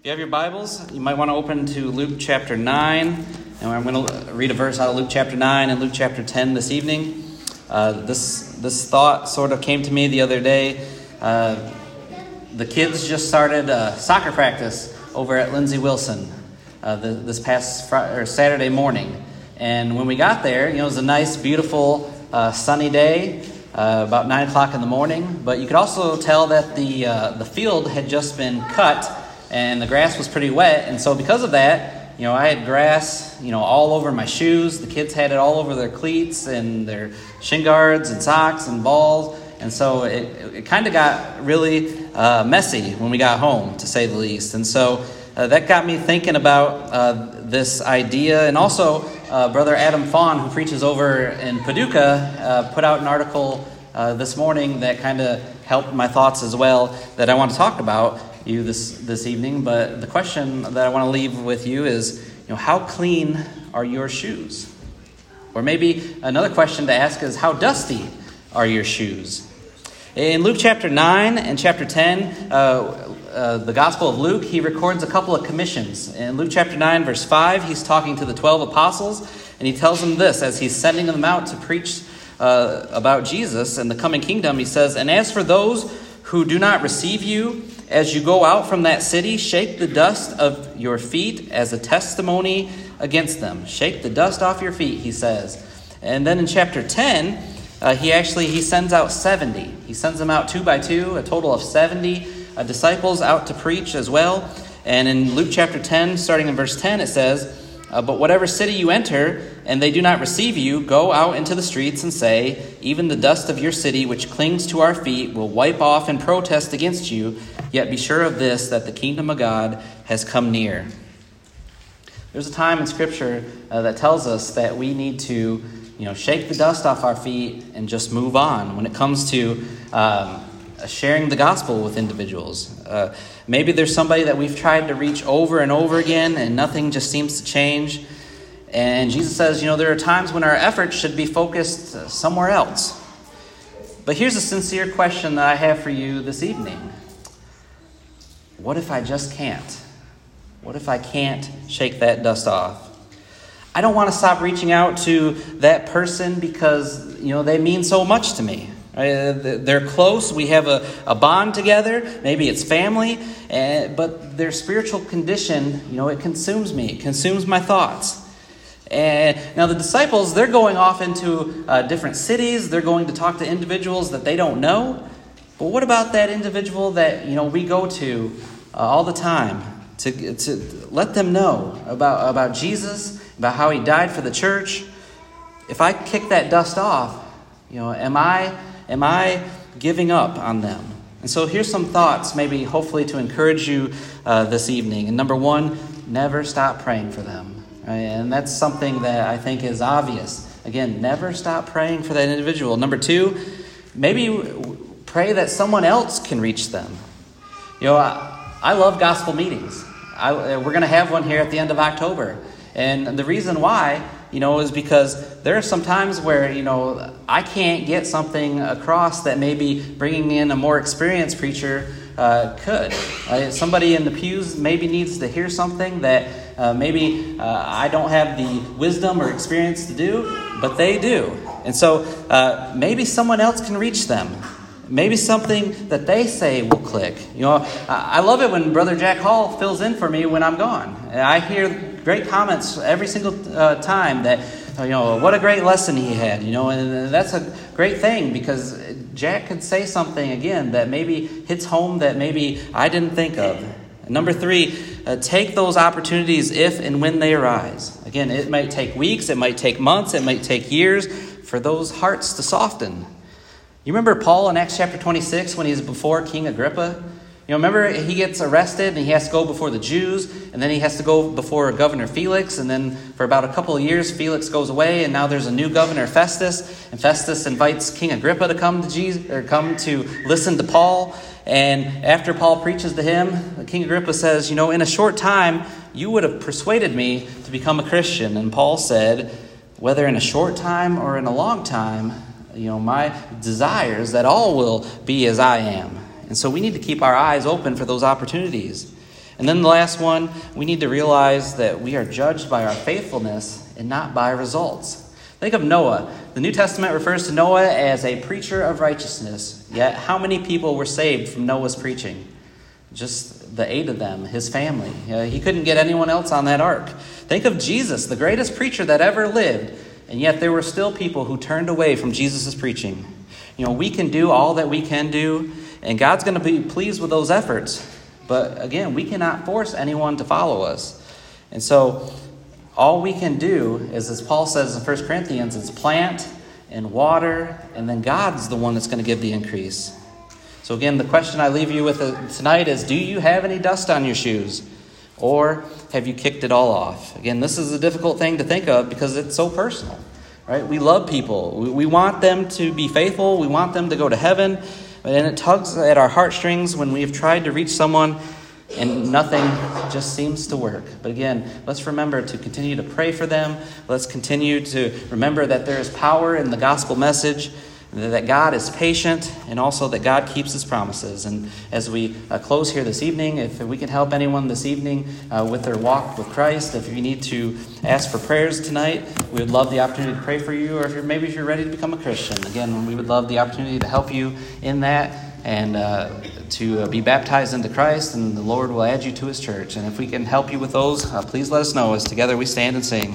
If you have your Bibles, you might want to open to Luke chapter 9. And I'm going to read a verse out of Luke chapter 9 and Luke chapter 10 this evening. Uh, this, this thought sort of came to me the other day. Uh, the kids just started uh, soccer practice over at Lindsey Wilson uh, the, this past Friday, or Saturday morning. And when we got there, you know, it was a nice, beautiful, uh, sunny day. About nine o'clock in the morning, but you could also tell that the the field had just been cut and the grass was pretty wet. And so, because of that, you know, I had grass, you know, all over my shoes. The kids had it all over their cleats and their shin guards and socks and balls. And so it, it kind of got really uh, messy when we got home, to say the least. And so uh, that got me thinking about uh, this idea. And also, uh, Brother Adam Fawn, who preaches over in Paducah, uh, put out an article uh, this morning that kind of helped my thoughts as well that I want to talk about you this, this evening, but the question that I want to leave with you is, you know, how clean are your shoes? Or maybe another question to ask is, how dusty are your shoes? In Luke chapter 9 and chapter 10, uh, uh, the Gospel of Luke, he records a couple of commissions. In Luke chapter 9, verse 5, he's talking to the 12 apostles, and he tells them this as he's sending them out to preach uh, about Jesus and the coming kingdom. He says, And as for those who do not receive you, as you go out from that city, shake the dust of your feet as a testimony against them. Shake the dust off your feet, he says. And then in chapter 10, uh, he actually he sends out 70. He sends them out two by two, a total of 70 uh, disciples out to preach as well. And in Luke chapter 10, starting in verse 10, it says, uh, But whatever city you enter, and they do not receive you, go out into the streets and say, Even the dust of your city, which clings to our feet, will wipe off and protest against you. Yet be sure of this, that the kingdom of God has come near. There's a time in Scripture uh, that tells us that we need to, you know, shake the dust off our feet and just move on when it comes to um, sharing the gospel with individuals. Uh, maybe there's somebody that we've tried to reach over and over again, and nothing just seems to change. And Jesus says, you know, there are times when our efforts should be focused uh, somewhere else. But here's a sincere question that I have for you this evening What if I just can't? What if I can't shake that dust off? I don't want to stop reaching out to that person because, you know, they mean so much to me. They're close. We have a, a bond together. Maybe it's family. Uh, but their spiritual condition, you know, it consumes me. It consumes my thoughts. And now the disciples, they're going off into uh, different cities. They're going to talk to individuals that they don't know. But what about that individual that, you know, we go to uh, all the time to, to let them know about, about Jesus, about how he died for the church? If I kick that dust off, you know, am I Am I giving up on them? And so here's some thoughts, maybe hopefully to encourage you uh, this evening. And number one, never stop praying for them. Right? And that's something that I think is obvious. Again, never stop praying for that individual. Number two, maybe pray that someone else can reach them. You know, I, I love gospel meetings. I, we're going to have one here at the end of October. And the reason why you know, is because there are some times where, you know, I can't get something across that maybe bringing in a more experienced preacher uh, could. Uh, somebody in the pews maybe needs to hear something that uh, maybe uh, I don't have the wisdom or experience to do, but they do. And so uh, maybe someone else can reach them. Maybe something that they say will click. You know, I love it when Brother Jack Hall fills in for me when I'm gone. I hear great comments every single uh, time that, you know, what a great lesson he had, you know, and that's a great thing because Jack could say something again that maybe hits home that maybe I didn't think of. Number three, uh, take those opportunities if and when they arise. Again, it might take weeks, it might take months, it might take years for those hearts to soften. You remember Paul in Acts chapter 26 when he's before King Agrippa? You know, remember he gets arrested and he has to go before the Jews, and then he has to go before Governor Felix, and then for about a couple of years, Felix goes away, and now there's a new governor, Festus, and Festus invites King Agrippa to come to Jesus or come to listen to Paul. And after Paul preaches to him, King Agrippa says, You know, in a short time, you would have persuaded me to become a Christian. And Paul said, Whether in a short time or in a long time, you know, my desires that all will be as I am. And so we need to keep our eyes open for those opportunities. And then the last one, we need to realize that we are judged by our faithfulness and not by results. Think of Noah. The New Testament refers to Noah as a preacher of righteousness. Yet, how many people were saved from Noah's preaching? Just the eight of them, his family. Uh, he couldn't get anyone else on that ark. Think of Jesus, the greatest preacher that ever lived, and yet there were still people who turned away from Jesus' preaching. You know, we can do all that we can do, and God's going to be pleased with those efforts. But again, we cannot force anyone to follow us. And so, all we can do is, as Paul says in 1 Corinthians, is plant and water, and then God's the one that's going to give the increase. So, again, the question I leave you with tonight is Do you have any dust on your shoes? Or have you kicked it all off? Again, this is a difficult thing to think of because it's so personal, right? We love people. We, we want them to be faithful. We want them to go to heaven. And it tugs at our heartstrings when we have tried to reach someone and nothing just seems to work. But again, let's remember to continue to pray for them. Let's continue to remember that there is power in the gospel message, that God is patient, and also that God keeps his promises. And as we uh, close here this evening, if we can help anyone this evening uh, with their walk with Christ, if you need to ask for prayers tonight, we would love the opportunity to pray for you, or if you're, maybe if you're ready to become a Christian, again, we would love the opportunity to help you in that and uh, to uh, be baptized into Christ, and the Lord will add you to his church. And if we can help you with those, uh, please let us know as together we stand and sing.